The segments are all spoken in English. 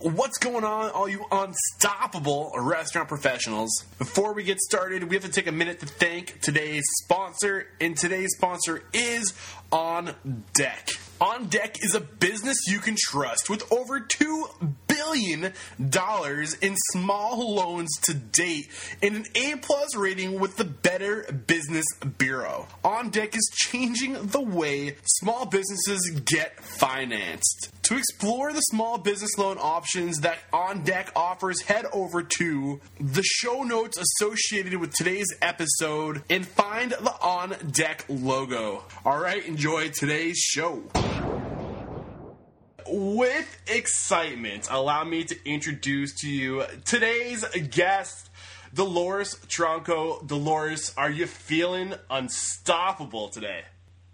what's going on, all you unstoppable restaurant professionals? Before we get started, we have to take a minute to thank today's sponsor, and today's sponsor is On Deck. On Deck is a business you can trust with over $2 billion in small loans to date and an A plus rating with the Better Business Bureau. On Deck is changing the way small businesses get financed. To explore the small business loan options that On Deck offers, head over to the show notes associated with today's episode and find the On Deck logo. All right, enjoy today's show. With excitement, allow me to introduce to you today's guest, Dolores Tronco. Dolores, are you feeling unstoppable today?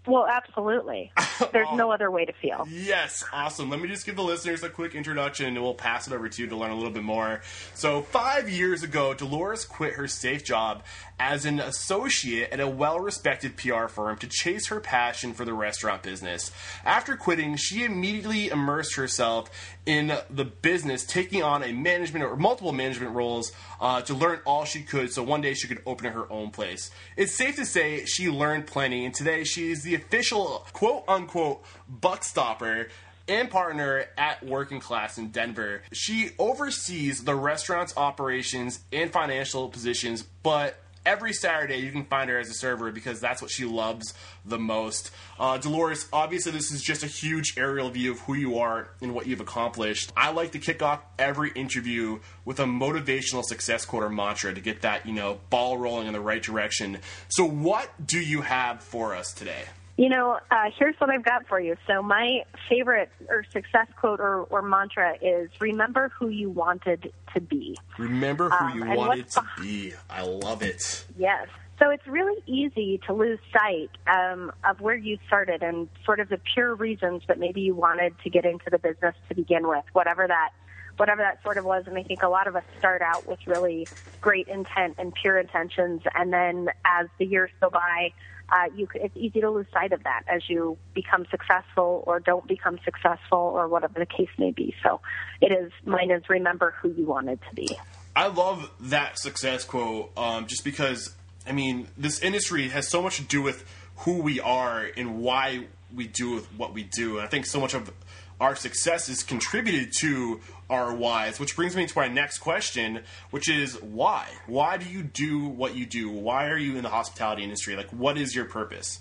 Well, absolutely. There's no other way to feel. Yes, awesome. Let me just give the listeners a quick introduction and we'll pass it over to you to learn a little bit more. So, five years ago, Dolores quit her safe job as an associate at a well respected PR firm to chase her passion for the restaurant business. After quitting, she immediately immersed herself in the business, taking on a management or multiple management roles uh, to learn all she could so one day she could open her own place. It's safe to say she learned plenty, and today she is the official quote unquote buck stopper and partner at Work & Class in Denver. She oversees the restaurant's operations and financial positions, but every Saturday you can find her as a server because that's what she loves the most. Uh, Dolores, obviously, this is just a huge aerial view of who you are and what you've accomplished. I like to kick off every interview with a motivational success quote or mantra to get that, you know, ball rolling in the right direction. So, what do you have for us today? You know, uh, here's what I've got for you. So, my favorite or success quote or, or mantra is remember who you wanted to be. Remember who Um, you wanted to be. I love it. Yes. So it's really easy to lose sight um, of where you started and sort of the pure reasons that maybe you wanted to get into the business to begin with, whatever that whatever that sort of was. And I think a lot of us start out with really great intent and pure intentions, and then as the years go by, uh, you it's easy to lose sight of that as you become successful or don't become successful or whatever the case may be. So it is mine is remember who you wanted to be. I love that success quote um, just because, I mean, this industry has so much to do with who we are and why we do what we do. And I think so much of our success is contributed to our whys, which brings me to my next question, which is why? Why do you do what you do? Why are you in the hospitality industry? Like, what is your purpose?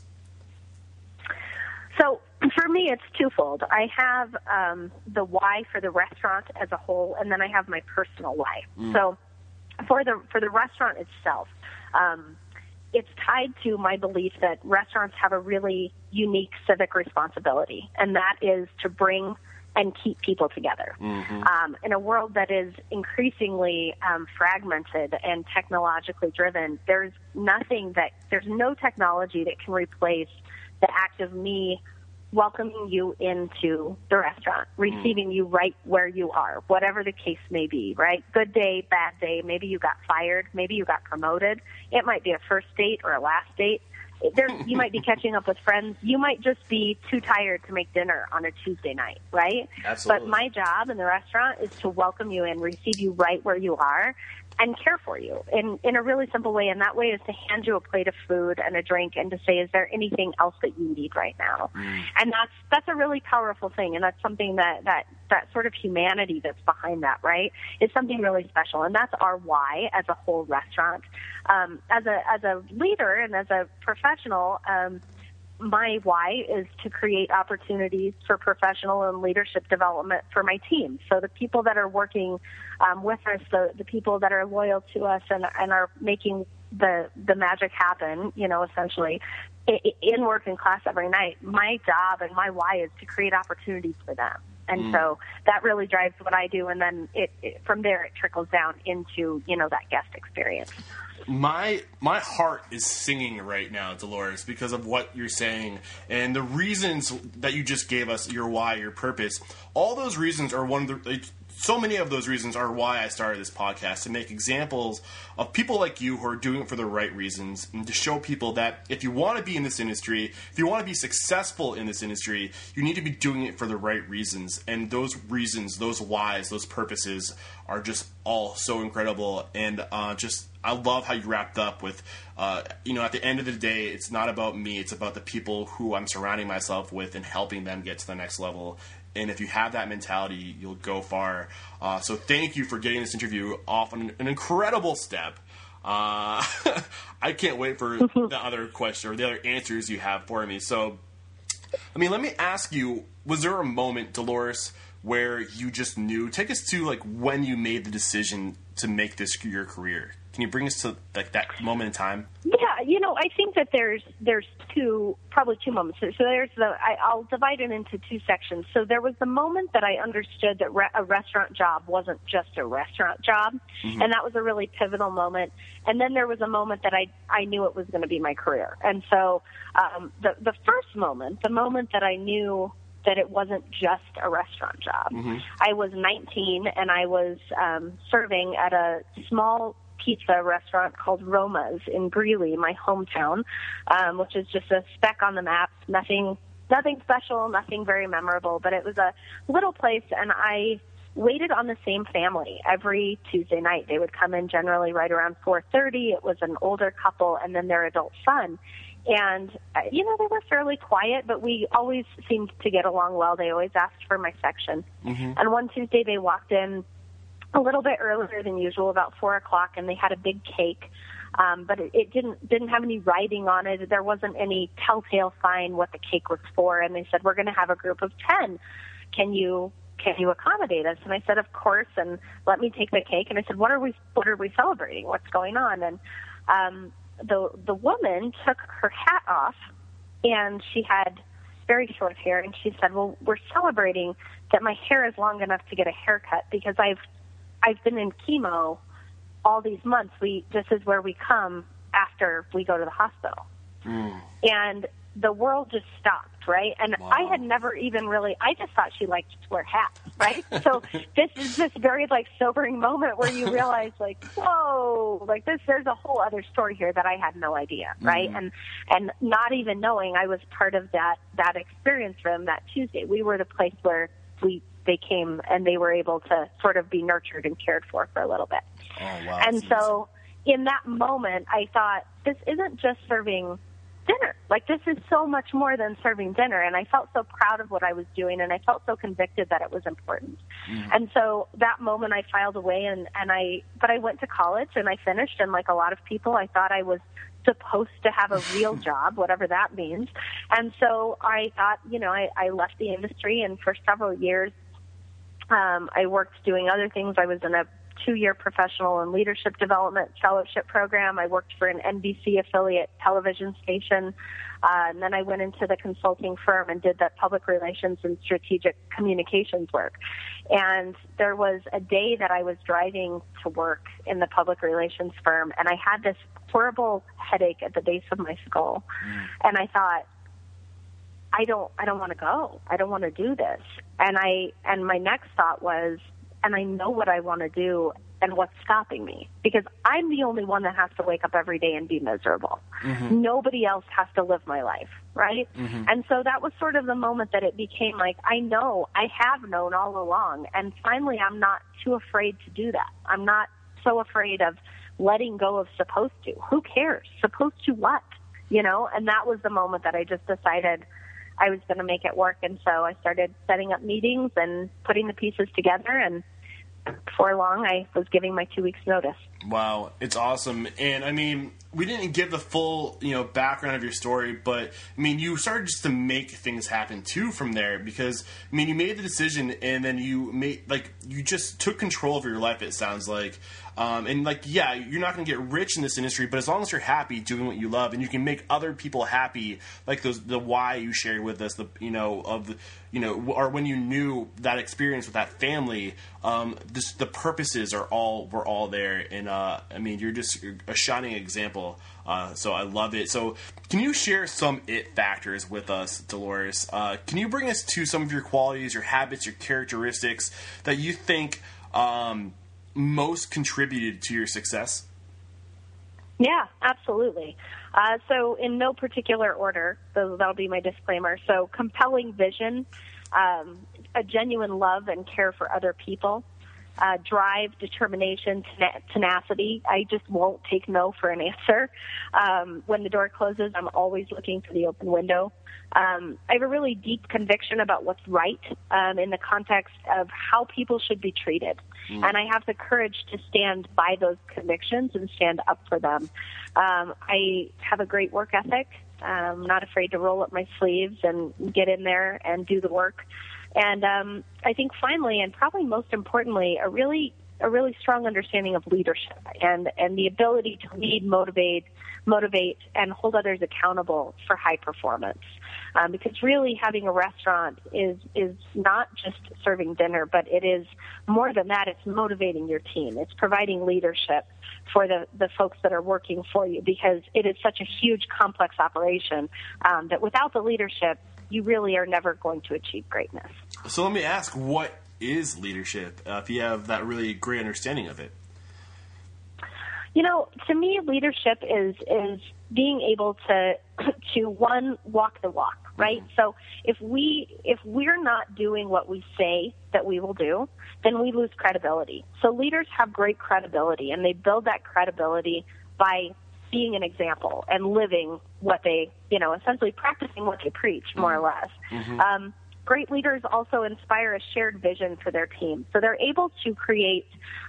So for me, it's twofold. I have um, the why for the restaurant as a whole, and then I have my personal why. So for the for the restaurant itself, um, it's tied to my belief that restaurants have a really unique civic responsibility, and that is to bring and keep people together. Um, in a world that is increasingly um, fragmented and technologically driven, there's nothing that there's no technology that can replace the act of me welcoming you into the restaurant, mm. receiving you right where you are, whatever the case may be, right? Good day, bad day, maybe you got fired, maybe you got promoted. It might be a first date or a last date. There, you might be catching up with friends. You might just be too tired to make dinner on a Tuesday night, right? Absolutely. But my job in the restaurant is to welcome you and receive you right where you are and care for you in, in a really simple way. And that way is to hand you a plate of food and a drink and to say, is there anything else that you need right now? And that's, that's a really powerful thing. And that's something that, that, that sort of humanity that's behind that, right? Is something really special. And that's our why as a whole restaurant. Um, as a, as a leader and as a professional, um, my why is to create opportunities for professional and leadership development for my team. So the people that are working um, with us, the, the people that are loyal to us and, and are making the the magic happen, you know, essentially in work and class every night. My job and my why is to create opportunities for them. And so that really drives what I do. And then it, it from there, it trickles down into, you know, that guest experience. My my heart is singing right now, Dolores, because of what you're saying and the reasons that you just gave us. Your why, your purpose. All those reasons are one of the. So many of those reasons are why I started this podcast to make examples of people like you who are doing it for the right reasons and to show people that if you want to be in this industry, if you want to be successful in this industry, you need to be doing it for the right reasons. And those reasons, those whys, those purposes are just all so incredible. And uh, just, I love how you wrapped up with, uh, you know, at the end of the day, it's not about me, it's about the people who I'm surrounding myself with and helping them get to the next level and if you have that mentality, you'll go far. Uh, so thank you for getting this interview off on an, an incredible step. Uh, I can't wait for the other question or the other answers you have for me. So, I mean, let me ask you: Was there a moment, Dolores, where you just knew? Take us to like when you made the decision to make this your career. Can you bring us to like that moment in time? Yeah, you know, I think that there's there's two probably two moments. So there's the I, I'll divide it into two sections. So there was the moment that I understood that re- a restaurant job wasn't just a restaurant job, and that was a really pivotal moment. And then there was a moment that I I knew it was going to be my career. And so um, the the first moment, the moment that I knew that it wasn't just a restaurant job. I was 19 and I was um, serving at a small pizza restaurant called Roma's in Greeley, my hometown, um, which is just a speck on the map. Nothing, nothing special, nothing very memorable, but it was a little place, and I waited on the same family every Tuesday night. They would come in generally right around 4:30. It was an older couple and then their adult son. And uh, you know they were fairly quiet, but we always seemed to get along well. They always asked for my section. And one Tuesday they walked in a little bit earlier than usual, about four o'clock, and they had a big cake. Um, but it, it didn't didn't have any writing on it. There wasn't any telltale sign what the cake was for. And they said we're going to have a group of ten. Can you can you accommodate us? And I said of course. And let me take the cake. And I said what are we what are we celebrating? What's going on? And um, the the woman took her hat off, and she had very short hair. And she said, well we're celebrating that my hair is long enough to get a haircut because I've I've been in chemo all these months. We this is where we come after we go to the hospital. Mm. And the world just stopped, right? And I had never even really I just thought she liked to wear hats, right? so this is this very like sobering moment where you realize like, whoa, like this there's a whole other story here that I had no idea, mm-hmm. right? And and not even knowing I was part of that that experience them that Tuesday. We were the place where we they came and they were able to sort of be nurtured and cared for for a little bit. Oh wow! And so in that moment, I thought, this isn't just serving dinner. Like, this is so much more than serving dinner. And I felt so proud of what I was doing, and I felt so convicted that it was important. Mm-hmm. And so that moment, I filed away, and, and I, but I went to college and I finished. And like a lot of people, I thought I was supposed to have a real job, whatever that means. And so I thought, you know, I, I left the industry, and for several years, um, I worked doing other things. I was in a two year professional and leadership development fellowship program. I worked for an NBC affiliate television station. Uh, and then I went into the consulting firm and did that public relations and strategic communications work. And there was a day that I was driving to work in the public relations firm, and I had this horrible headache at the base of my skull. And I thought, I don't I don't want to go. I don't want to do this. And I and my next thought was and I know what I want to do and what's stopping me because I'm the only one that has to wake up every day and be miserable. Mm-hmm. Nobody else has to live my life, right? Mm-hmm. And so that was sort of the moment that it became like I know, I have known all along and finally I'm not too afraid to do that. I'm not so afraid of letting go of supposed to. Who cares? Supposed to what? You know, and that was the moment that I just decided I was going to make it work. And so I started setting up meetings and putting the pieces together. And before long, I was giving my two weeks notice. Wow, it's awesome. And I mean, we didn't give the full, you know, background of your story, but I mean, you started just to make things happen too from there because I mean, you made the decision and then you made like you just took control of your life. It sounds like, um, and like yeah, you're not going to get rich in this industry, but as long as you're happy doing what you love and you can make other people happy, like those the why you shared with us, the you know of the you know, or when you knew that experience with that family, um, this, the purposes are all were all there, and uh, I mean, you're just a shining example. Uh, so I love it. So can you share some it factors with us, Dolores? Uh, can you bring us to some of your qualities, your habits, your characteristics that you think um, most contributed to your success? Yeah, absolutely. Uh, so, in no particular order, so that'll be my disclaimer. So, compelling vision, um, a genuine love and care for other people, uh, drive, determination, tenacity. I just won't take no for an answer. Um, when the door closes, I'm always looking for the open window. Um, I have a really deep conviction about what's right um, in the context of how people should be treated. Mm. And I have the courage to stand by those convictions and stand up for them. Um, I have a great work ethic. I'm not afraid to roll up my sleeves and get in there and do the work. And um, I think finally, and probably most importantly, a really a really strong understanding of leadership and and the ability to lead, motivate, motivate, and hold others accountable for high performance. Um, because really, having a restaurant is is not just serving dinner, but it is more than that. It's motivating your team. It's providing leadership for the the folks that are working for you because it is such a huge, complex operation um, that without the leadership, you really are never going to achieve greatness. So let me ask, what is leadership? Uh, if you have that really great understanding of it. You know, to me, leadership is is being able to to one walk the walk, right? Mm-hmm. So if we if we're not doing what we say that we will do, then we lose credibility. So leaders have great credibility, and they build that credibility by being an example and living what they, you know, essentially practicing what they preach, more or less. Mm-hmm. Um, great leaders also inspire a shared vision for their team. So they're able to create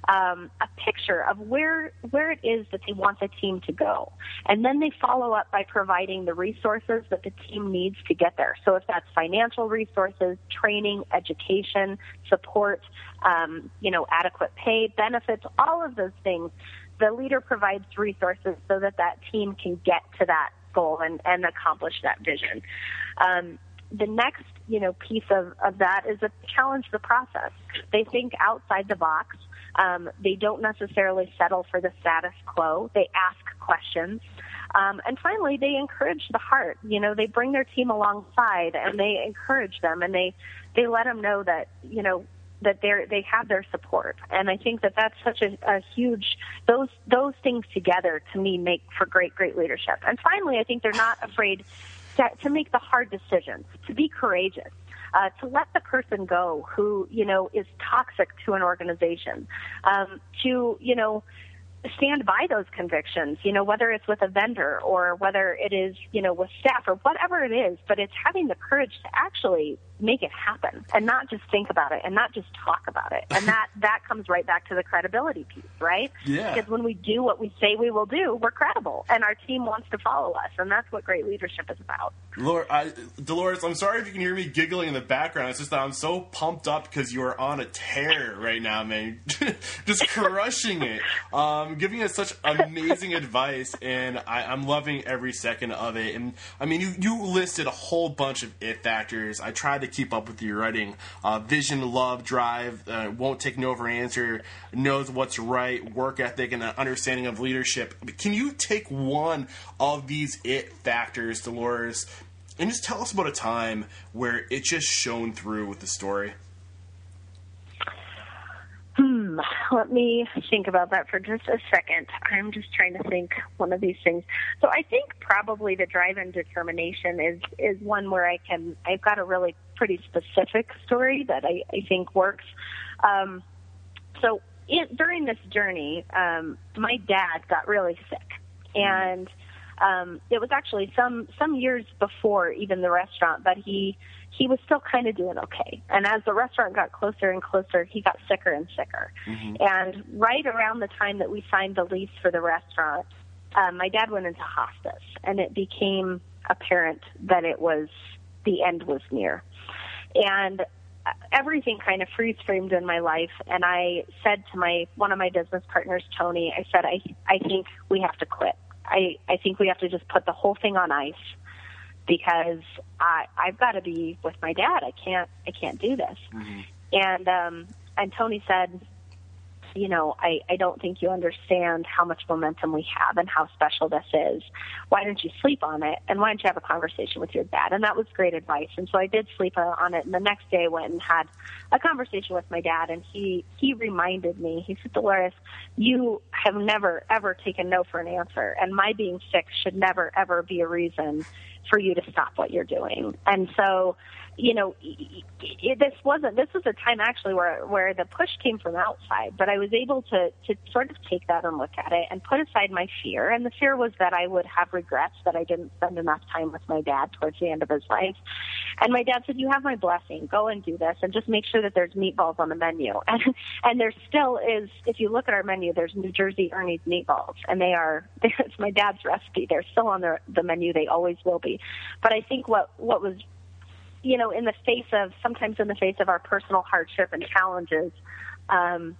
um, a picture of where where it is that they want the team to go, and then they follow up by providing the resources that the team needs to get there. So if that's financial resources, training, education, support, um, you know, adequate pay, benefits, all of those things, the leader provides resources so that that team can get to that goal and, and accomplish that vision. Um, the next you know piece of, of that is to challenge the process. They think outside the box. Um, they don't necessarily settle for the status quo. They ask questions. Um, and finally, they encourage the heart. You know, they bring their team alongside and they encourage them and they, they let them know that, you know, that they they have their support. And I think that that's such a, a huge, those, those things together to me make for great, great leadership. And finally, I think they're not afraid to, to make the hard decisions, to be courageous. Uh, to let the person go who you know is toxic to an organization, um, to you know stand by those convictions, you know, whether it's with a vendor or whether it is, you know, with staff or whatever it is, but it's having the courage to actually make it happen and not just think about it and not just talk about it. And that that comes right back to the credibility piece, right? Yeah. Because when we do what we say we will do, we're credible and our team wants to follow us, and that's what great leadership is about. Lord, I, Dolores, I'm sorry if you can hear me giggling in the background. It's just that I'm so pumped up because you are on a tear right now, man. just crushing it. Um, giving us such amazing advice, and I, am loving every second of it. And I mean, you, you listed a whole bunch of it factors. I tried to keep up with your writing. Uh, vision, love, drive, uh, won't take no for an answer, knows what's right, work ethic, and an understanding of leadership. Can you take one of these it factors, Dolores, and just tell us about a time where it just shone through with the story? Hmm. Let me think about that for just a second. I'm just trying to think one of these things. So I think probably the drive and determination is is one where I can. I've got a really pretty specific story that I, I think works. Um, so it, during this journey, um, my dad got really sick, and Um, it was actually some some years before even the restaurant, but he he was still kind of doing okay. And as the restaurant got closer and closer, he got sicker and sicker. Mm-hmm. And right around the time that we signed the lease for the restaurant, um, my dad went into hospice, and it became apparent that it was the end was near. And everything kind of freeze framed in my life. And I said to my one of my business partners Tony I said I I think we have to quit. I I think we have to just put the whole thing on ice because I I've got to be with my dad. I can't I can't do this. Mm-hmm. and um and Tony said you know, I, I don't think you understand how much momentum we have and how special this is. Why don't you sleep on it? And why don't you have a conversation with your dad? And that was great advice. And so I did sleep on it. And the next day went and had a conversation with my dad. And he, he reminded me, he said, Dolores, you have never, ever taken no for an answer. And my being sick should never, ever be a reason for you to stop what you're doing. And so, you know, it, this wasn't. This was a time actually where where the push came from outside, but I was able to to sort of take that and look at it and put aside my fear. And the fear was that I would have regrets that I didn't spend enough time with my dad towards the end of his life. And my dad said, "You have my blessing. Go and do this, and just make sure that there's meatballs on the menu." And and there still is. If you look at our menu, there's New Jersey Ernie's meatballs, and they are. It's my dad's recipe. They're still on the the menu. They always will be. But I think what what was you know, in the face of sometimes in the face of our personal hardship and challenges, um,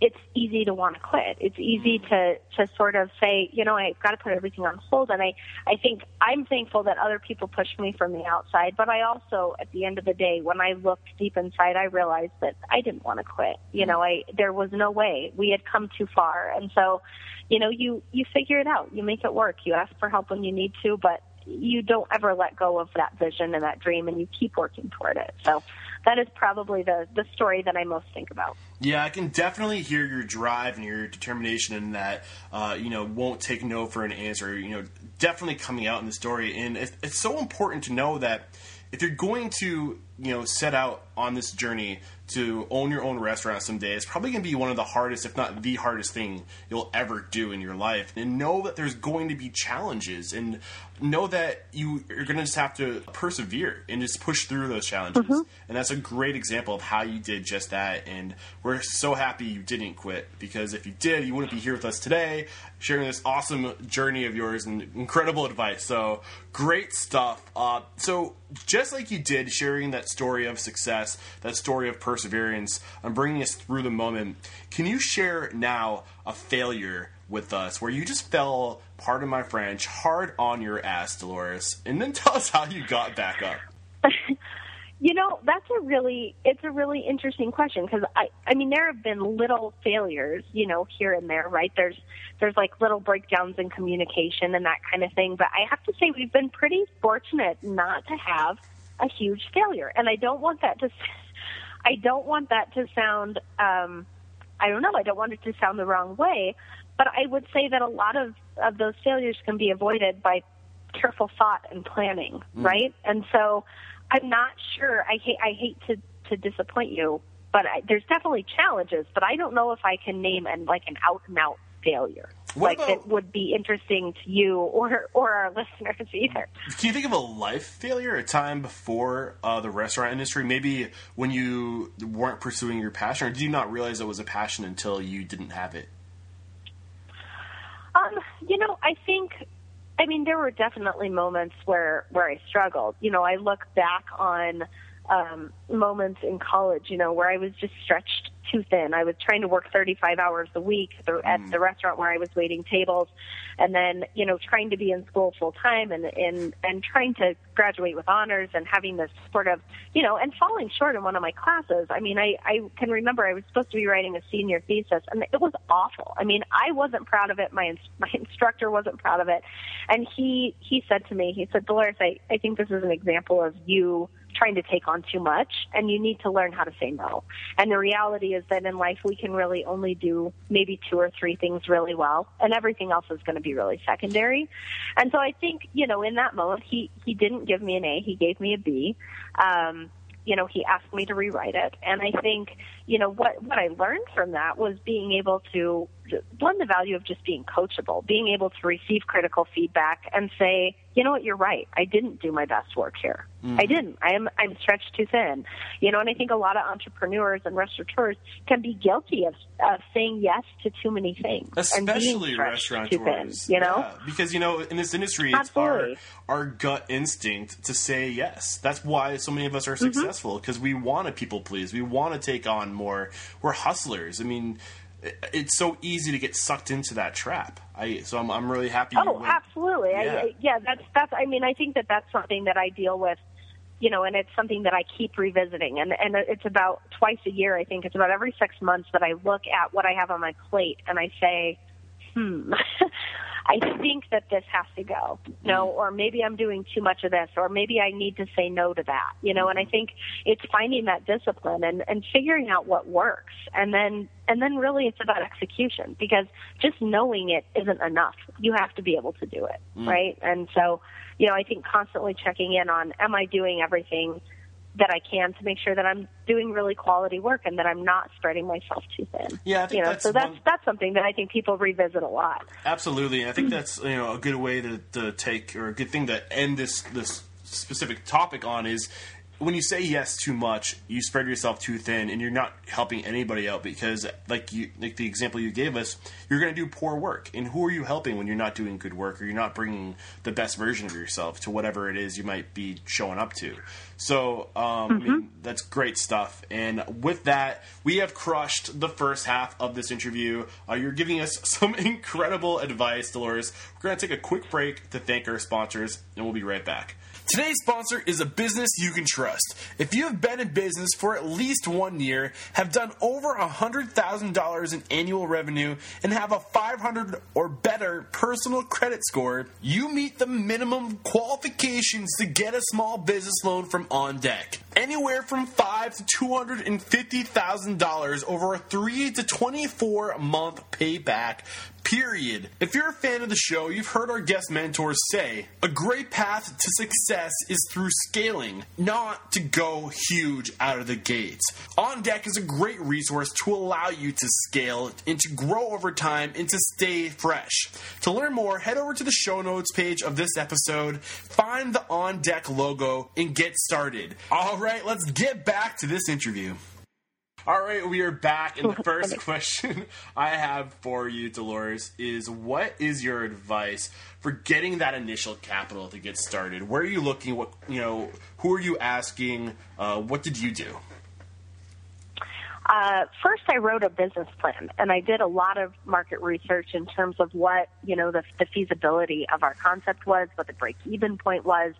it's easy to want to quit. It's easy to to sort of say, you know, I've got to put everything on hold. And I I think I'm thankful that other people pushed me from the outside, but I also, at the end of the day, when I looked deep inside, I realized that I didn't want to quit. You know, I there was no way. We had come too far, and so, you know, you you figure it out. You make it work. You ask for help when you need to, but you don't ever let go of that vision and that dream and you keep working toward it. So that is probably the, the story that I most think about. Yeah, I can definitely hear your drive and your determination in that, uh, you know, won't take no for an answer, you know, definitely coming out in the story. And it's, it's so important to know that if you're going to, you know, set out on this journey to own your own restaurant someday is probably going to be one of the hardest, if not the hardest thing you'll ever do in your life. And know that there's going to be challenges and know that you, you're going to just have to persevere and just push through those challenges. Mm-hmm. And that's a great example of how you did just that. And we're so happy you didn't quit because if you did, you wouldn't be here with us today sharing this awesome journey of yours and incredible advice. So great stuff. Uh, so just like you did sharing that story of success, that story of perseverance, on bringing us through the moment. Can you share now a failure with us where you just fell, pardon my French, hard on your ass, Dolores, and then tell us how you got back up? you know, that's a really it's a really interesting question because I I mean there have been little failures, you know, here and there, right? There's there's like little breakdowns in communication and that kind of thing, but I have to say we've been pretty fortunate not to have a huge failure. And I don't want that to I don't want that to sound, um, I don't know, I don't want it to sound the wrong way, but I would say that a lot of, of those failures can be avoided by careful thought and planning, mm. right? And so I'm not sure, I hate, I hate to, to disappoint you, but I, there's definitely challenges, but I don't know if I can name an, like an out and out failure. What like about, that would be interesting to you or or our listeners either. Can you think of a life failure, a time before uh, the restaurant industry, maybe when you weren't pursuing your passion, or did you not realize it was a passion until you didn't have it? Um, you know, I think I mean there were definitely moments where where I struggled. You know, I look back on um, moments in college, you know, where I was just stretched too thin. I was trying to work 35 hours a week at the, mm. the restaurant where I was waiting tables, and then you know trying to be in school full time and and and trying to graduate with honors and having this sort of you know and falling short in one of my classes. I mean, I I can remember I was supposed to be writing a senior thesis, and it was awful. I mean, I wasn't proud of it. My my instructor wasn't proud of it, and he he said to me, he said, Dolores, I I think this is an example of you trying to take on too much and you need to learn how to say no. And the reality is that in life we can really only do maybe two or three things really well and everything else is going to be really secondary. And so I think, you know, in that moment he he didn't give me an A, he gave me a B. Um you know, he asked me to rewrite it. And I think, you know what what I learned from that was being able to one the value of just being coachable, being able to receive critical feedback and say, you know what, you're right. I didn't do my best work here. Mm-hmm. I didn't. I am I'm stretched too thin. You know, and I think a lot of entrepreneurs and restaurateurs can be guilty of of saying yes to too many things, especially restaurateurs. Thin, you know, yeah, because you know in this industry it's our our gut instinct to say yes. That's why so many of us are mm-hmm. successful because we want to people please. We want to take on more. We're hustlers. I mean it's so easy to get sucked into that trap. I so I'm, I'm really happy. Oh, absolutely. Yeah. I, yeah, that's that's. I mean, I think that that's something that I deal with, you know, and it's something that I keep revisiting. And and it's about twice a year. I think it's about every six months that I look at what I have on my plate and I say, hmm. I think that this has to go. you know, or maybe I'm doing too much of this, or maybe I need to say no to that. You know, and I think it's finding that discipline and, and figuring out what works, and then and then really it's about execution because just knowing it isn't enough. You have to be able to do it, mm. right? And so, you know, I think constantly checking in on am I doing everything that I can to make sure that I'm doing really quality work and that I'm not spreading myself too thin. Yeah, I think you know, that's so that's one... that's something that I think people revisit a lot. Absolutely, I think that's you know a good way to, to take or a good thing to end this this specific topic on is when you say yes too much, you spread yourself too thin, and you're not helping anybody out because, like you, like the example you gave us, you're going to do poor work. And who are you helping when you're not doing good work or you're not bringing the best version of yourself to whatever it is you might be showing up to? So, um, mm-hmm. I mean, mm-hmm. that's great stuff. And with that, we have crushed the first half of this interview. Uh, you're giving us some incredible advice, Dolores. We're going to take a quick break to thank our sponsors, and we'll be right back. Today's sponsor is a business you can trust. If you have been in business for at least one year, have done over $100,000 in annual revenue, and have a 500 or better personal credit score, you meet the minimum qualifications to get a small business loan from OnDeck. Anywhere from five to two hundred and fifty thousand dollars over a three to twenty-four month payback period. If you're a fan of the show, you've heard our guest mentors say a great path to success is through scaling, not to go huge out of the gates. On Deck is a great resource to allow you to scale and to grow over time and to stay fresh. To learn more, head over to the show notes page of this episode, find the On Deck logo, and get started. All right, let's get back to this interview. All right, we are back, and the first question I have for you, Dolores, is what is your advice for getting that initial capital to get started? Where are you looking? What you know? Who are you asking? Uh, what did you do? Uh, first, I wrote a business plan, and I did a lot of market research in terms of what you know the, the feasibility of our concept was, what the break-even point was.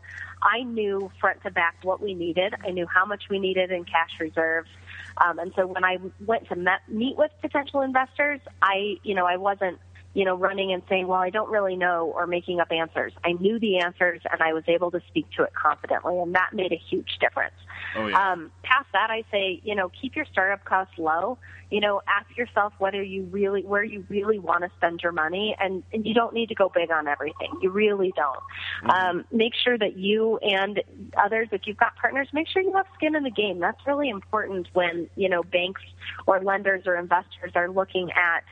I knew front to back what we needed. I knew how much we needed in cash reserves. Um, and so when I went to met, meet with potential investors, I, you know, I wasn't, you know, running and saying, well, I don't really know or making up answers. I knew the answers and I was able to speak to it confidently and that made a huge difference. Oh, yeah. um, past that, I say, you know, keep your startup costs low. You know, ask yourself whether you really, where you really want to spend your money, and, and you don't need to go big on everything. You really don't. Mm-hmm. Um, make sure that you and others, if you've got partners, make sure you have skin in the game. That's really important when you know banks or lenders or investors are looking at,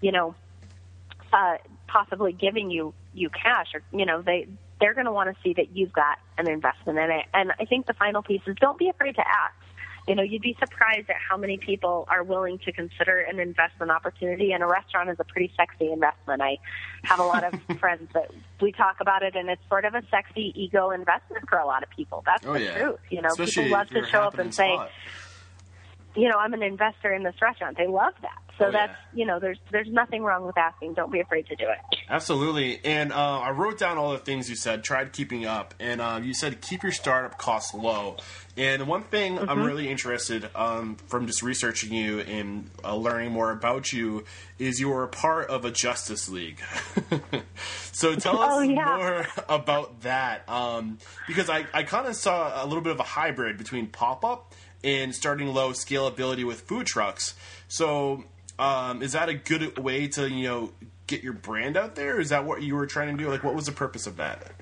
you know, uh, possibly giving you you cash or you know they they're going to want to see that you've got an investment in it. And I think the final piece is don't be afraid to ask. You know, you'd be surprised at how many people are willing to consider an investment opportunity, and a restaurant is a pretty sexy investment. I have a lot of friends that we talk about it, and it's sort of a sexy ego investment for a lot of people. That's oh, the yeah. truth. You know, Especially people love to show up and say, spot. You know, I'm an investor in this restaurant. They love that. So Oh, that's yeah. you know, there's there's nothing wrong with asking. Don't be afraid to do it. Absolutely. And uh, I wrote down all the things you said, tried keeping up. And uh, you said keep your startup costs low. And one thing I'm really interested um, from just researching you and uh, learning more about you is you were a part of a Justice League. so tell us Oh, yeah. more about that. Um, because I, I kind of saw a little bit of a hybrid between pop up and starting low scalability with food trucks. So um, is that a good way to you know get your brand out there? Is that what you were trying to do? Like, what was the purpose of that?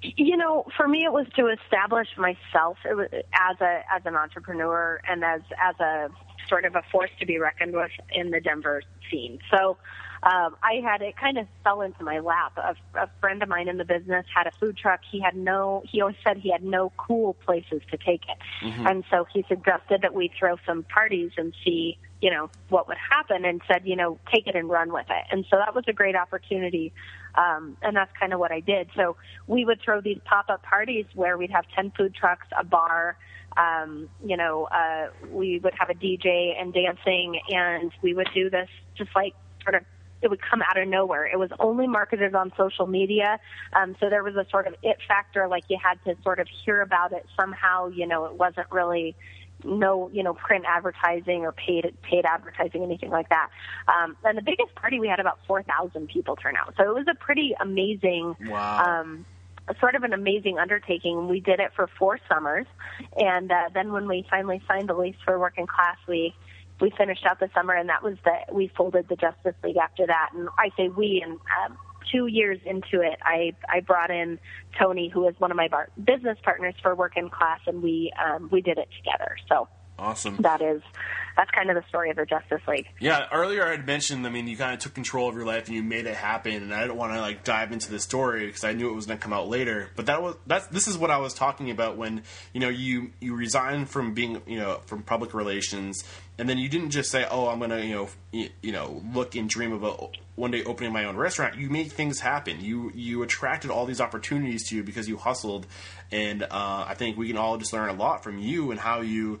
You know, for me, it was to establish myself as a as an entrepreneur and as as a sort of a force to be reckoned with in the Denver scene. So um, I had it kind of fell into my lap. A, a friend of mine in the business had a food truck. He had no. He always said he had no cool places to take it, mm-hmm. and so he suggested that we throw some parties and see, you know, what would happen, and said, you know, take it and run with it. And so that was a great opportunity, um, and that's kind of what I did. So we would throw these pop up parties where we'd have ten food trucks, a bar. Um, you know, uh, we would have a DJ and dancing, and we would do this just like sort of it would come out of nowhere. It was only marketed on social media, um, so there was a sort of it factor, like you had to sort of hear about it somehow. You know, it wasn't really no you know print advertising or paid paid advertising anything like that um and the biggest party we had about 4000 people turn out so it was a pretty amazing wow. um sort of an amazing undertaking we did it for four summers and uh, then when we finally signed the lease for working class we we finished out the summer, and that was the we folded the Justice League after that. And I say we, and um, two years into it, I I brought in Tony, who is one of my bar- business partners for Work & Class, and we um, we did it together. So awesome. That is that's kind of the story of the Justice League. Yeah, earlier I had mentioned, I mean, you kind of took control of your life and you made it happen, and I didn't want to like dive into the story because I knew it was going to come out later. But that was that's this is what I was talking about when you know you you resigned from being you know from public relations, and then you didn't just say, oh, I'm going to you know you, you know look and dream about one day opening my own restaurant. You made things happen. You you attracted all these opportunities to you because you hustled, and uh, I think we can all just learn a lot from you and how you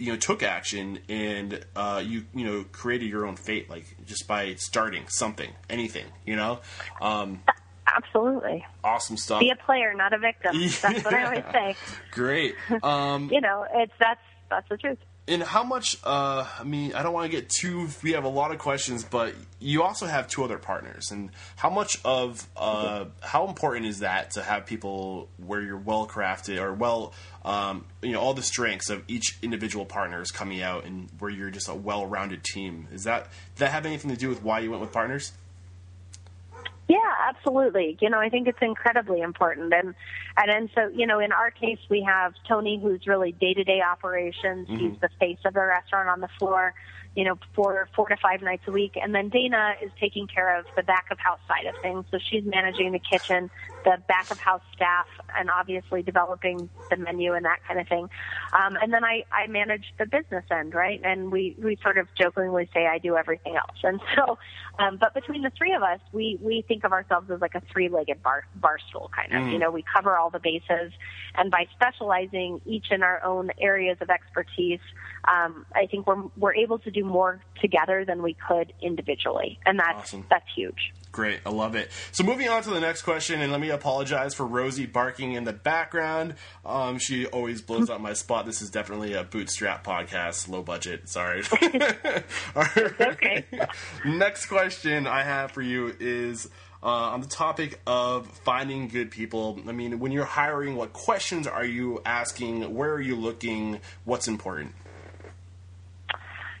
you know took action and uh, you you know created your own fate like just by starting something anything you know? Um, absolutely. awesome stuff. Be a player not a victim. That's what i always say. Great. Um, you know it's that's that's the truth and how much uh, i mean i don't want to get too we have a lot of questions but you also have two other partners. And how much of uh, how important is that to have people where you're well crafted or well um, you know all the strengths of each individual partner is coming out and where you're just a well-rounded team? Is that that have anything to do with why you went with partners yeah, absolutely. You know, I think it's incredibly important, and and then so you know, in our case, we have Tony, who's really day to day operations. Mm-hmm. He's the face of the restaurant on the floor you know, for four to five nights a week. And then Dana is taking care of the back of house side of things. So she's managing the kitchen, the back of house staff, and obviously developing the menu and that kind of thing. Um, and then I, I manage the business end, right? And we, we sort of jokingly say I do everything else. And so, um, but between the three of us, we, we think of ourselves as like a three-legged bar, bar stool kind of, mm. you know, we cover all the bases. And by specializing each in our own areas of expertise, um, I think we're, we're able to do do more together than we could individually, and that's awesome. that's huge. Great, I love it. So moving on to the next question, and let me apologize for Rosie barking in the background. Um, she always blows up my spot. This is definitely a bootstrap podcast, low budget. Sorry. okay. next question I have for you is. Uh, on the topic of finding good people, I mean, when you're hiring, what questions are you asking? Where are you looking? What's important?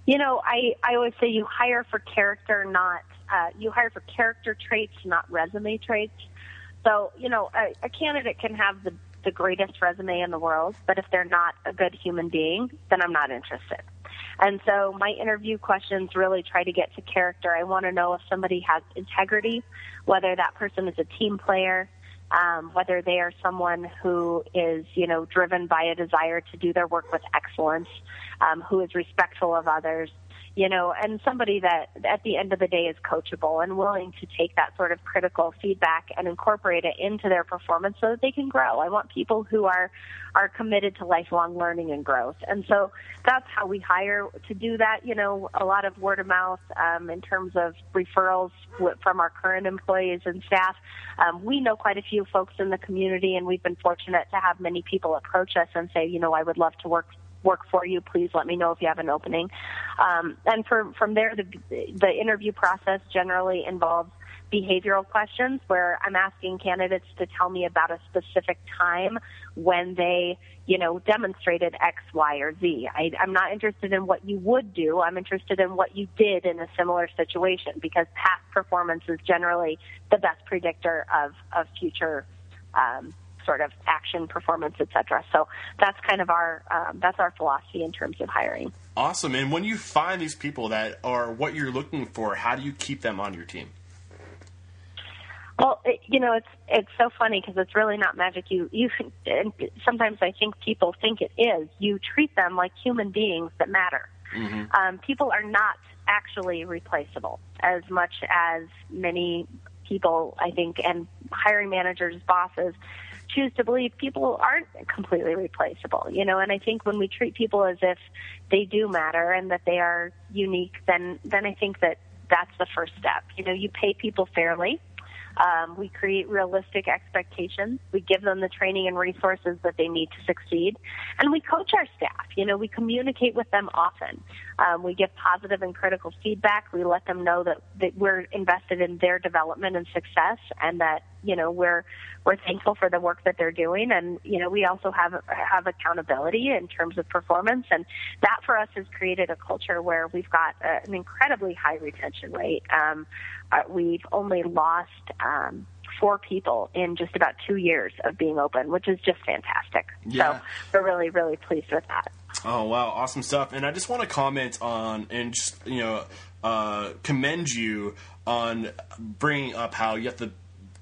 You know, I, I always say you hire for character, not, uh, you hire for character traits, not resume traits. So, you know, a, a candidate can have the, the greatest resume in the world, but if they're not a good human being, then I'm not interested. And so my interview questions really try to get to character. I want to know if somebody has integrity, whether that person is a team player, um, whether they are someone who is, you know, driven by a desire to do their work with excellence, um, who is respectful of others, you know, and somebody that at the end of the day is coachable and willing to take that sort of critical feedback and incorporate it into their performance so that they can grow. I want people who are are committed to lifelong learning and growth. And so that's how we hire to do that. You know, a lot of word of mouth um, in terms of referrals from our current employees and staff. Um, we know quite a few folks in the community, and we've been fortunate to have many people approach us and say, you know, I would love to work work for you. Please let me know if you have an opening. Um, and from from there, the the interview process generally involves behavioral questions where I'm asking candidates to tell me about a specific time when they, you know, demonstrated X, Y, or Z. I, I'm not interested in what you would do. I'm interested in what you did in a similar situation because past performance is generally the best predictor of, of future um, sort of action, performance, etc. So that's kind of our um, that's our philosophy in terms of hiring. Awesome. And when you find these people that are what you're looking for, how do you keep them on your team? Well, it, you know, it's it's so funny because it's really not magic. You you and sometimes I think people think it is. You treat them like human beings that matter. Mm-hmm. Um, people are not actually replaceable as much as many people I think and hiring managers, bosses choose to believe people aren't completely replaceable, you know, and I think when we treat people as if they do matter and that they are unique, then then I think that that's the first step. You know, you pay people fairly. Um, we create realistic expectations. We give them the training and resources that they need to succeed. And we coach our staff. You know, we communicate with them often. Um, we give positive and critical feedback. We let them know that, that we're invested in their development and success and that, you know, we're, we're thankful for the work that they're doing. And, you know, we also have, have accountability in terms of performance. And that for us has created a culture where we've got a, an incredibly high retention rate. Um, uh, we've only lost um, four people in just about two years of being open, which is just fantastic. Yeah. So we're really, really pleased with that. Oh wow, awesome stuff! And I just want to comment on and just you know uh, commend you on bringing up how you have to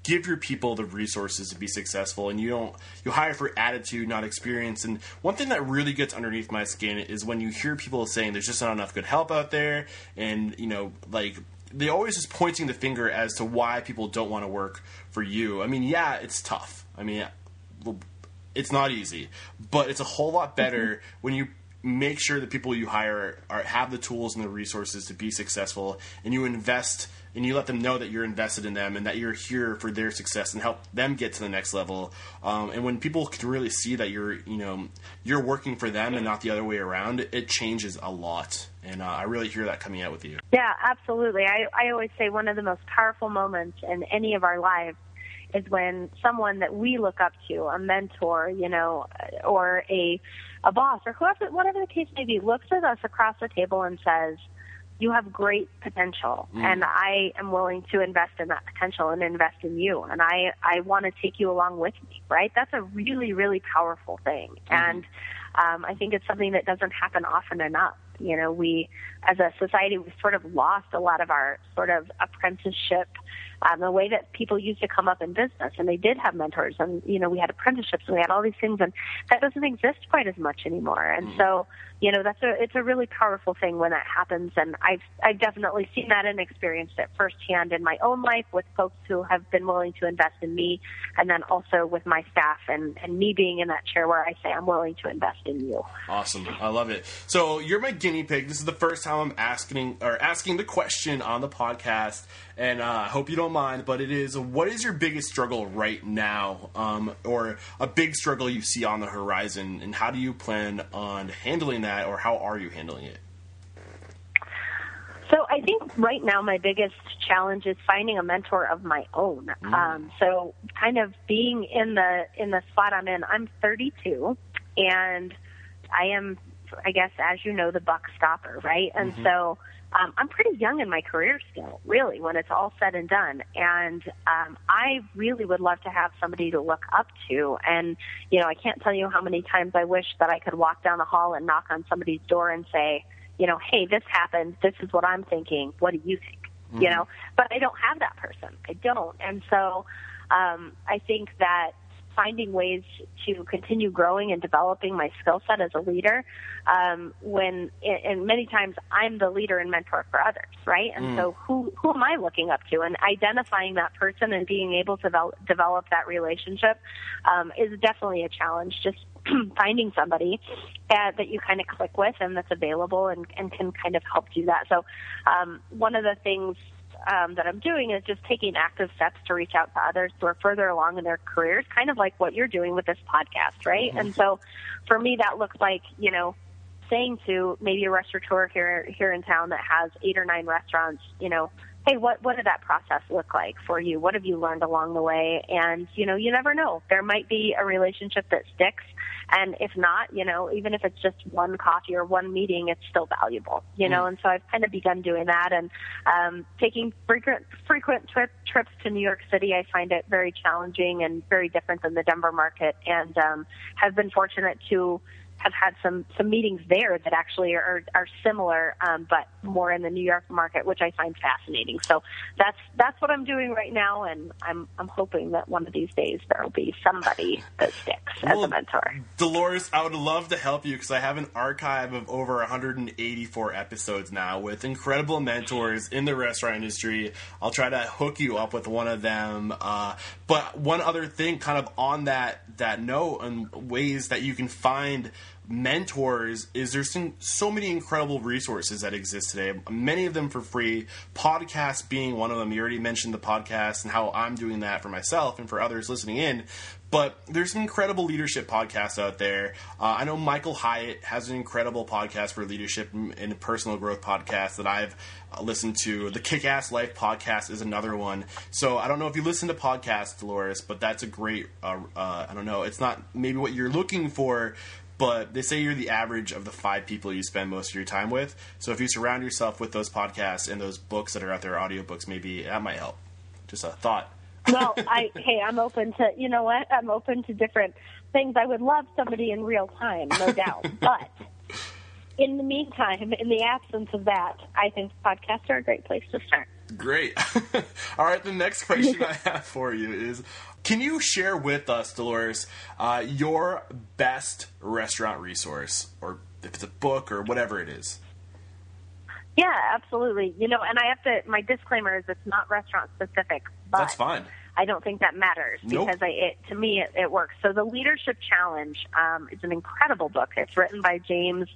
give your people the resources to be successful and you don't you hire for attitude not experience and one thing that really gets underneath my skin is when you hear people saying there's just not enough good help out there and you know like they always just pointing the finger as to why people don't want to work for you. I mean, yeah, it's tough. I mean, it's not easy, but it's a whole lot better mm-hmm. when you make sure that people you hire are, have the tools and the resources to be successful, and you invest and you let them know that you're invested in them and that you're here for their success and help them get to the next level. Um, and when people can really see that you're, you know, you're working for them and not the other way around, it changes a lot. And uh, I really hear that coming out with you. Yeah, absolutely. I, I always say one of the most powerful moments in any of our lives is when someone that we look up to, a mentor, you know, or a a boss or whoever, whatever the case may be, looks at us across the table and says, "You have great potential, mm. and I am willing to invest in that potential and invest in you, and I I want to take you along with me." Right? That's a really really powerful thing, mm. and um, I think it's something that doesn't happen often enough. You know, we as a society we've sort of lost a lot of our sort of apprenticeship um, the way that people used to come up in business, and they did have mentors, and you know we had apprenticeships, and we had all these things, and that doesn't exist quite as much anymore. And mm-hmm. so, you know, that's a it's a really powerful thing when that happens, and I've I've definitely seen that and experienced it firsthand in my own life with folks who have been willing to invest in me, and then also with my staff, and and me being in that chair where I say I'm willing to invest in you. Awesome, I love it. So you're my guinea pig. This is the first time I'm asking or asking the question on the podcast and uh, I hope you don't mind, but it is what is your biggest struggle right now, um, or a big struggle you see on the horizon, and how do you plan on handling that, or how are you handling it? So I think right now my biggest challenge is finding a mentor of my own. Mm. Um, so kind of being in the in the spot I'm in. I'm 32, and I am, I guess, as you know, the buck stopper, right? And mm-hmm. so um, I'm pretty young in my career still, really, when it's all said and done. And um, I really would love to have somebody to look up to. And, you know, I can't tell you how many times I wish that I could walk down the hall and knock on somebody's door and say, you know, hey, this happened. This is what I'm thinking. What do you think? Mm-hmm. You know, but I don't have that person. I don't. And so um, I think that finding ways to continue growing and developing my skill set as a leader um, when and many times I'm the leader and mentor for others, right? And mm. so who who am I looking up to? And identifying that person and being able to develop, develop that relationship um, is definitely a challenge. Just finding somebody uh, that you kind of click with and that's available and, and can kind of help do that. So um, one of the things um, that I'm doing is just taking active steps to reach out to others who are further along in their careers, kind of like what you're doing with this podcast, right? Mm-hmm. And so for me, that looks like, you know, saying to maybe a restaurateur here here in town that has eight or nine restaurants, you know, hey, what what did that process look like for you? What have you learned along the way? And you know, you never know. There might be a relationship that sticks, and if not, you know, even if it's just one coffee or one meeting, it's still valuable. You know, Mm. and so I've kind of begun doing that and um, taking frequent frequent trip, trips to New York City. I find it very challenging and very different than the Denver market, and um, have been fortunate to have had some some meetings there that actually are are similar, um, but more in the New York market, which I find fascinating. So that's that's what I'm doing right now, and I'm I'm hoping that one of these days there will be somebody that sticks as a mentor. Delores, I would love to help you because I have an archive of over 184 episodes now with incredible mentors in the restaurant industry. I'll try to hook you up with one of them. Uh, but one other thing, kind of on that that note, and ways that you can find mentors is there's some, so many incredible resources that exist today. Many of them for free. Podcasts being one of them. You already mentioned the podcast and how i'm doing that for myself and for others listening in but there's some incredible leadership podcasts out there. Uh, I know Michael Hyatt has an incredible podcast for leadership and personal growth podcast that I've uh, listened to. The Kick Ass Life podcast is another one. So I don't know if you listen to podcasts, Delores, but that's a great. Uh, uh, I don't know. It's not maybe what you're looking for, but they say you're the average of the five people you spend most of your time with. So if you surround yourself with those podcasts and those books that are out there, audiobooks, maybe that might help. Just a thought. Well, I hey, I'm open to you know what? I'm open to different things. I would love somebody in real time, no doubt. But in the meantime, in the absence of that, I think podcasts are a great place to start. Great. All right, the next question I have for you is Can you share with us, Delores, uh, your best restaurant resource, or if it's a book or whatever it is? Yeah, absolutely. You know, and I have to. My disclaimer is it's not restaurant specific, but That's fine. I don't think that matters Nope. because I, it, to me it, it works. So the Leadership Challenge um, is an incredible book. It's written by James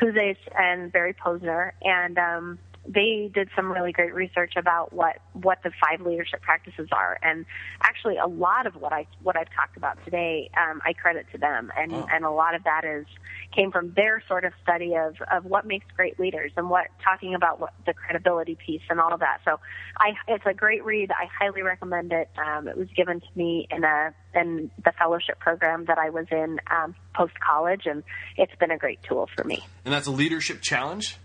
Kouzes and Barry Posner, and um, they did some really great research about what what the five leadership practices are. And actually, a lot of what I what I've talked about today, um, I credit to them, and Oh. and a lot of that is came from their sort of study of of what makes great leaders and what talking about what the credibility piece and all of that. So, I it's a great read. I highly recommend it. Um, it was given to me in a in the fellowship program that I was in um, post college, and it's been a great tool for me. And that's a leadership challenge?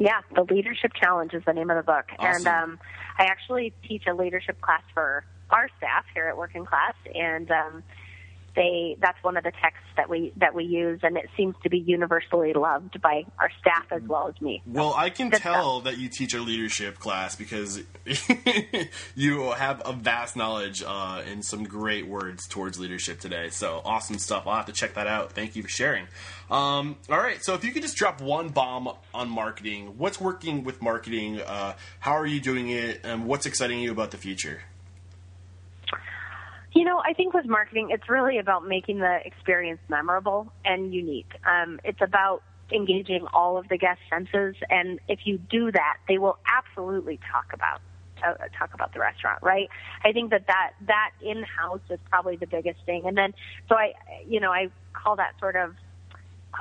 Yeah, the Leadership Challenge is the name of the book, and um, I actually teach a leadership class for our staff here at Work & Class, and um, they that's one of the texts that we that we use, and it seems to be universally loved by our staff as well as me. Well, I can Good tell that you teach a leadership class because you have a vast knowledge uh, and some great words towards leadership today. So awesome stuff. I'll have to check that out. Thank you for sharing. Um, all right, so if you could just drop one bomb on marketing, what's working with marketing? Uh, how are you doing it? And what's exciting you about the future? You know, I think with marketing, it's really about making the experience memorable and unique. Um, it's about engaging all of the guest senses, and if you do that, they will absolutely talk about uh, talk about the restaurant, right? I think that that that in house is probably the biggest thing, and then so I, you know, I call that sort of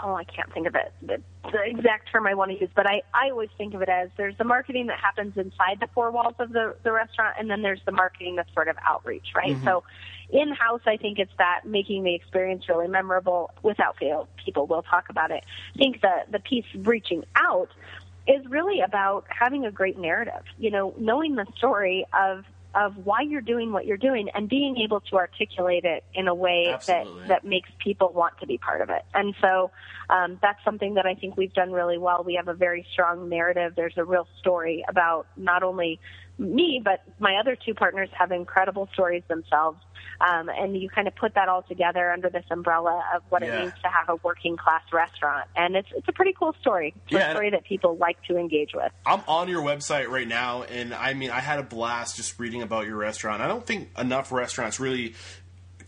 oh, I can't think of it, the, the exact term I want to use, but I, I always think of it as there's the marketing that happens inside the four walls of the, the restaurant, and then there's the marketing that's sort of outreach, right? Mm-hmm. So in house, I think it's that making the experience really memorable. Without fail, people will talk about it. I think the, the piece reaching out is really about having a great narrative, you know, knowing the story of of why you're doing what you're doing and being able to articulate it in a way Absolutely. that that makes people want to be part of it. And so um, that's something that I think we've done really well. We have a very strong narrative. There's a real story about not only me, but my other two partners have incredible stories themselves. Um, and you kind of put that all together under this umbrella of what Yeah. it means to have a working class restaurant. And it's, it's a pretty cool story. It's Yeah. a story that people like to engage with. I'm on your website right now, and I mean, I had a blast just reading about your restaurant. I don't think enough restaurants really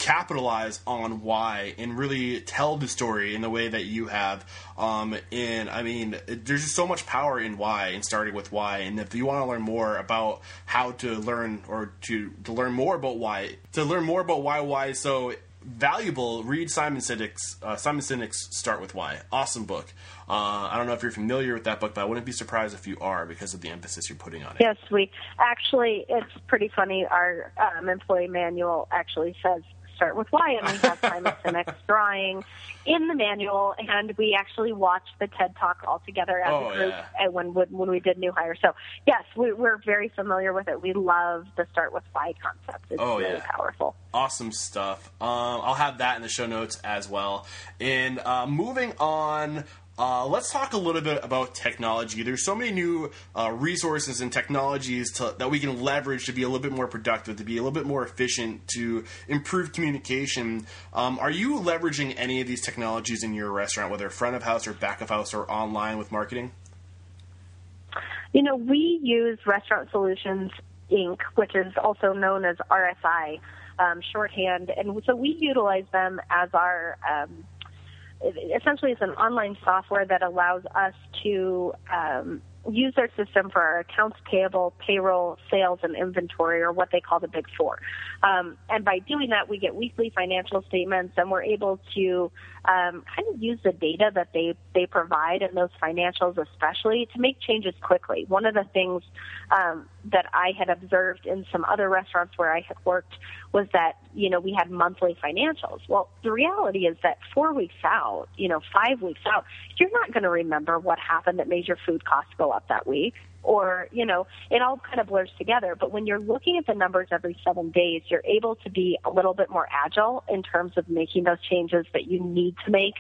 capitalize on why and really tell the story in the way that you have. Um, and I mean, there's just so much power in why and starting with why. And if you want to learn more about how to learn or to, to learn more about why, to learn more about why why is so valuable, read Simon Sinek's uh, Simon Sinek's Start with Why. Awesome book. Uh, I don't know if you're familiar with that book, but I wouldn't be surprised if you are because of the emphasis you're putting on it. Yes, we actually. It's pretty funny. Our um, employee manual actually says start with why, and we have Simon Sinek's drawing in the manual, and we actually watched the TED Talk all together as Oh, a group yeah. uh, when when we did new hire. So yes, we, we're very familiar with it. We love the start with why concept. It's Oh, really yeah. powerful. Awesome stuff. Um, I'll have that in the show notes as well. And uh, moving on. Uh, let's talk a little bit about technology. There's so many new uh, resources and technologies to, that we can leverage to be a little bit more productive, to be a little bit more efficient, to improve communication. Um, are you leveraging any of these technologies in your restaurant, whether front of house or back of house or online with marketing? You know, we use Restaurant Solutions Inc., which is also known as RSI um, shorthand, and so we utilize them as our. Um, essentially, it's an online software that allows us to um, use their system for our accounts payable, payroll, sales, and inventory, or what they call the Big Four. Um, and by doing that, we get weekly financial statements, and we're able to um, kind of use the data that they they provide and those financials, especially, to make changes quickly. One of the things um, that I had observed in some other restaurants where I had worked was that you know we had monthly financials. Well, the reality is that four weeks out, you know, five weeks out, you're not going to remember what happened that made your food costs go up that week. Or, you know, it all kind of blurs together. But when you're looking at the numbers every seven days, you're able to be a little bit more agile in terms of making those changes that you need to make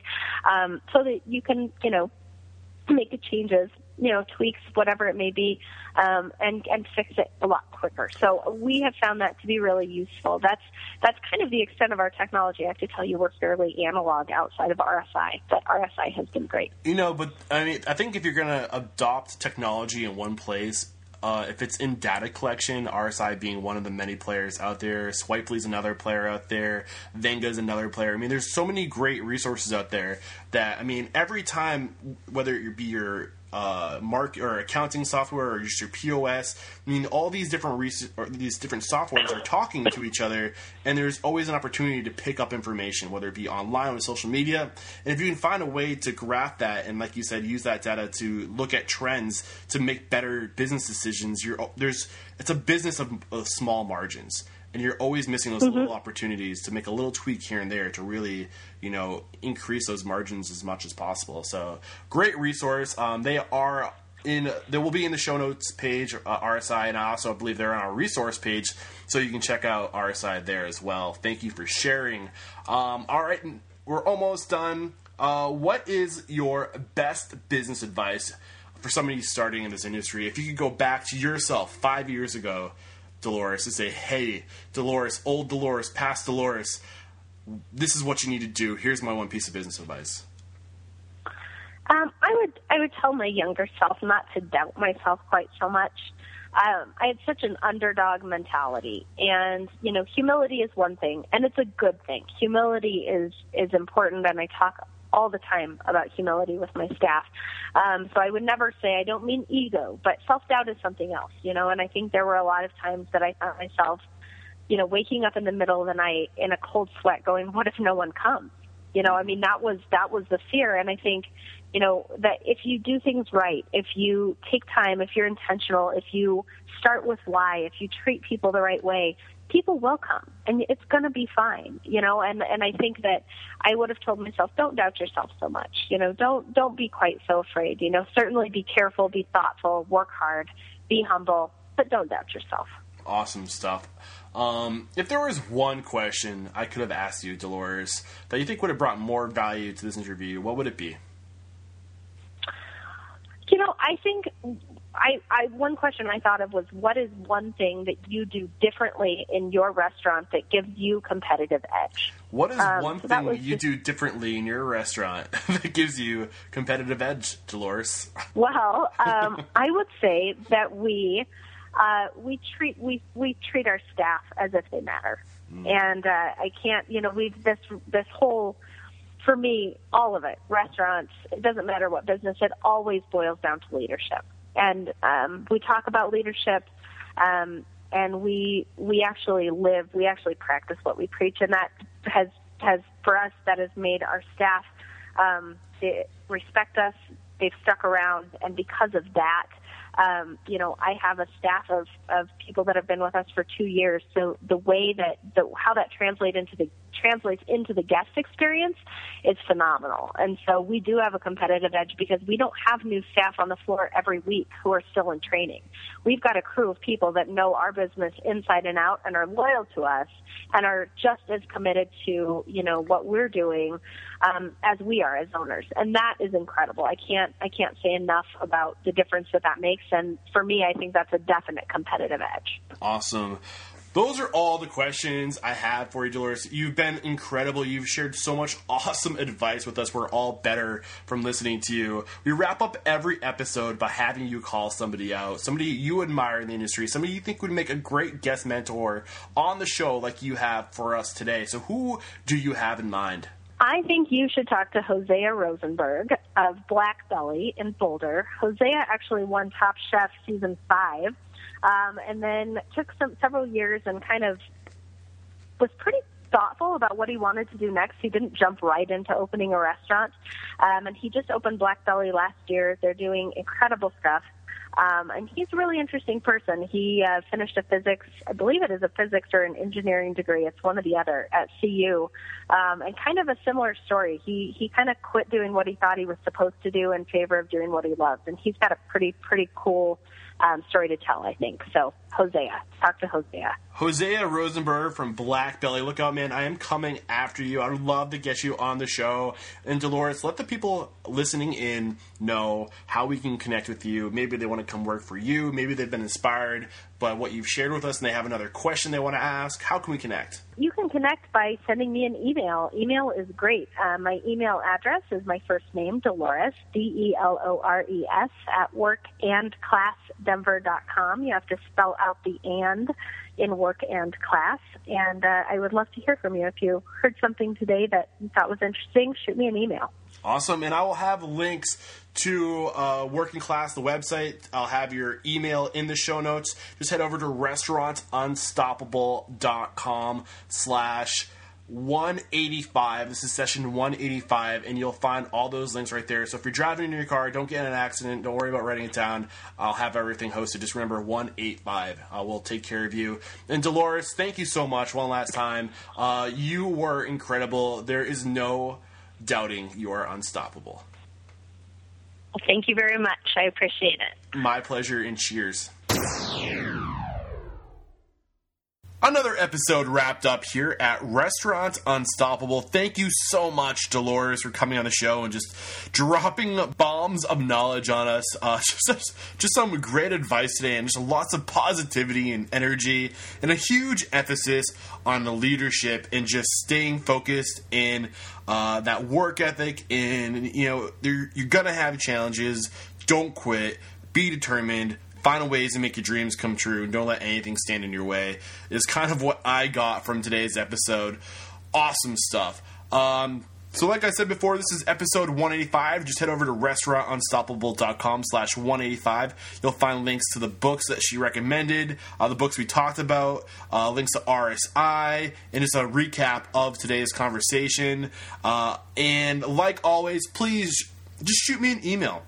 um, so that you can, you know, make the changes, you know, tweaks, whatever it may be, um, and and fix it a lot quicker. So we have found that to be really useful. That's that's kind of the extent of our technology. I have to tell you, we're fairly analog outside of RSI, but RSI has been great. You know, but I mean, I think if you're going to adopt technology in one place, uh, if it's in data collection, RSI being one of the many players out there, Swipely's another player out there, Venga's another player. I mean, there's so many great resources out there that I mean, every time, whether it be your uh, mark or accounting software or just your POS. I mean, all these different res- or these different softwares are talking to each other, and there's always an opportunity to pick up information, whether it be online with social media. And if you can find a way to graph that, and like you said, use that data to look at trends to make better business decisions, you're there's it's a business of, of small margins and you're always missing those little opportunities to make a little tweak here and there to really you know increase those margins as much as possible. So great resource. Um, they are in they will be in the show notes page uh, rsi and i also believe they're on our resource page so you can check out rsi there as well. Thank you for sharing. Um, all right we're almost done. Uh, what is your best business advice for somebody starting in this industry? If you could go back to yourself five years ago Delores to say, "Hey, Delores, old Delores, past Delores, this is what you need to do. Here's my one piece of business advice." Um, I would I would tell my younger self not to doubt myself quite so much. Um, I had such an underdog mentality, and you know, humility is one thing, and it's a good thing. Humility is is important, and I talk all the time about humility with my staff. Um, so I would never say I don't mean ego, but self doubt is something else, you know. And I think there were a lot of times that I found myself, you know, waking up in the middle of the night in a cold sweat, going, "What if no one comes?" You know, I mean, that was that was the fear, and I think, you know, that if you do things right, if you take time, if you're intentional, if you start with why, if you treat people the right way, people will come, and it's going to be fine. You know, and and I think that I would have told myself, don't doubt yourself so much. You know, don't don't be quite so afraid. You know, certainly be careful, be thoughtful, work hard, be humble, but don't doubt yourself. Awesome stuff. Um, if there was one question I could have asked you, Delores, that you think would have brought more value to this interview, what would it be? You know, I think I, I one question I thought of was what is one thing that you do differently in your restaurant that gives you competitive edge? What is Um, one so thing was you just- do differently in your restaurant that gives you competitive edge, Delores? Well, um, I would say that we uh, we treat we we treat our staff as if they matter, and uh, I can't you know we've this this whole for me all of it restaurants it doesn't matter what business it always boils down to leadership, and um, we talk about leadership. Um, and we we actually live we actually practice what we preach and that has has for us that has made our staff um, respect us. They've stuck around, and because of that, um, you know, I have a staff of, of people that have been with us for two years. So the way that the how that translates into the translates into the guest experience is phenomenal. And so we do have a competitive edge because we don't have new staff on the floor every week who are still in training. We've got a crew of people that know our business inside and out and are loyal to us and are just as committed to, you know, what we're doing um, as we are as owners. And that is incredible. I can't I can't say enough about the difference that that makes and for me I think that's a definite competitive edge. Awesome. Those are all the questions I have for you, Delores. You've been incredible. You've shared so much awesome advice with us. We're all better from listening to you. We wrap up every episode by having you call somebody out, somebody you admire in the industry, somebody you think would make a great guest mentor on the show like you have for us today. So, who do you have in mind? I think you should talk to Hosea Rosenberg of Blackbelly in Boulder. Hosea actually won Top Chef season five um, and then took some several years and kind of was pretty thoughtful about what he wanted to do next. He didn't jump right into opening a restaurant, um, and he just opened Blackbelly last year. They're doing incredible stuff. Um, and he's a really interesting person. He uh, finished a physics, I believe it is a physics or an engineering degree. It's one or the other at CU, um, and kind of a similar story. He he kind of quit doing what he thought he was supposed to do in favor of doing what he loves, and he's got a pretty pretty cool um, story to tell, I think. So, Hosea, talk to Hosea. Hosea Rosenberg from Blackbelly. Look out, man. I am coming after you. I would love to get you on the show. And Delores, let the people listening in know how we can connect with you. Maybe they want to come work for you. Maybe they've been inspired by what you've shared with us and they have another question they want to ask. How can we connect? You can connect by sending me an email. Email is great. Uh, my email address is my first name, Delores, D E L O R E S, at workandclassdenver.com. You have to spell out the and in work and class. And uh, I would love to hear from you. If you heard something today that you thought was interesting, shoot me an email. Awesome. And I will have links to uh, Work & Class, the website. I'll have your email in the show notes. Just head over to restaurantunstoppable.com slash 185. This is session 185, and you'll find all those links right there. So if you're driving in your car, don't get in an accident. Don't worry about writing it down. I'll have everything hosted. Just remember 185. Uh, we'll take care of you. And Delores, thank you so much one last time. Uh, you were incredible. There is no doubting you are unstoppable. Well, thank you very much. I appreciate it. My pleasure, and cheers. Another episode wrapped up here at Restaurant Unstoppable. Thank you so much, Delores, for coming on the show and just dropping bombs of knowledge on us. Uh, just, just some great advice today and just lots of positivity and energy and a huge emphasis on the leadership and just staying focused in uh, that work ethic. And, you know, you're going to have challenges. Don't quit. Be determined find ways to make your dreams come true. Don't let anything stand in your way. Is kind of what I got from today's episode. Awesome stuff. Um, so, like I said before, this is episode 185. Just head over to restaurantunstoppable.com slash 185. You'll find links to the books that she recommended, uh, the books we talked about, uh, links to RSI, and just a recap of today's conversation. Uh, and like always, please just shoot me an email.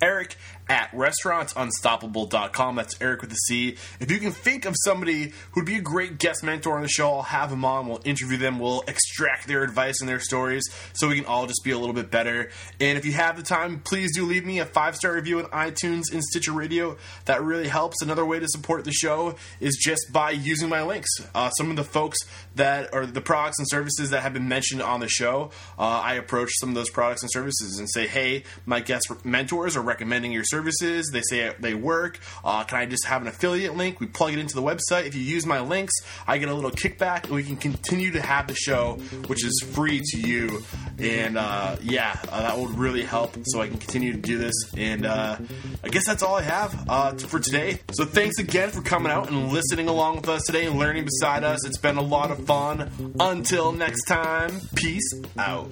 Eric at restaurantsunstoppable.com. That's Eric with the C. If you can think of somebody who'd be a great guest mentor on the show, I'll have them on. We'll interview them. We'll extract their advice and their stories so we can all just be a little bit better. And if you have the time, please do leave me a five star review on iTunes and Stitcher Radio. That really helps. Another way to support the show is just by using my links. Uh, some of the folks that are the products and services that have been mentioned on the show, uh, I approach some of those products and services and say, hey, my guest mentors are recommending your services. They say they work. Uh, can I just have an affiliate link? We plug it into the website. If you use my links, I get a little kickback, and we can continue to have the show, which is free to you. And uh, yeah, uh, that would really help, so I can continue to do this. And uh, I guess that's all I have uh, for today. So thanks again for coming out and listening along with us today and learning beside us. It's been a lot of fun. Until next time, peace out.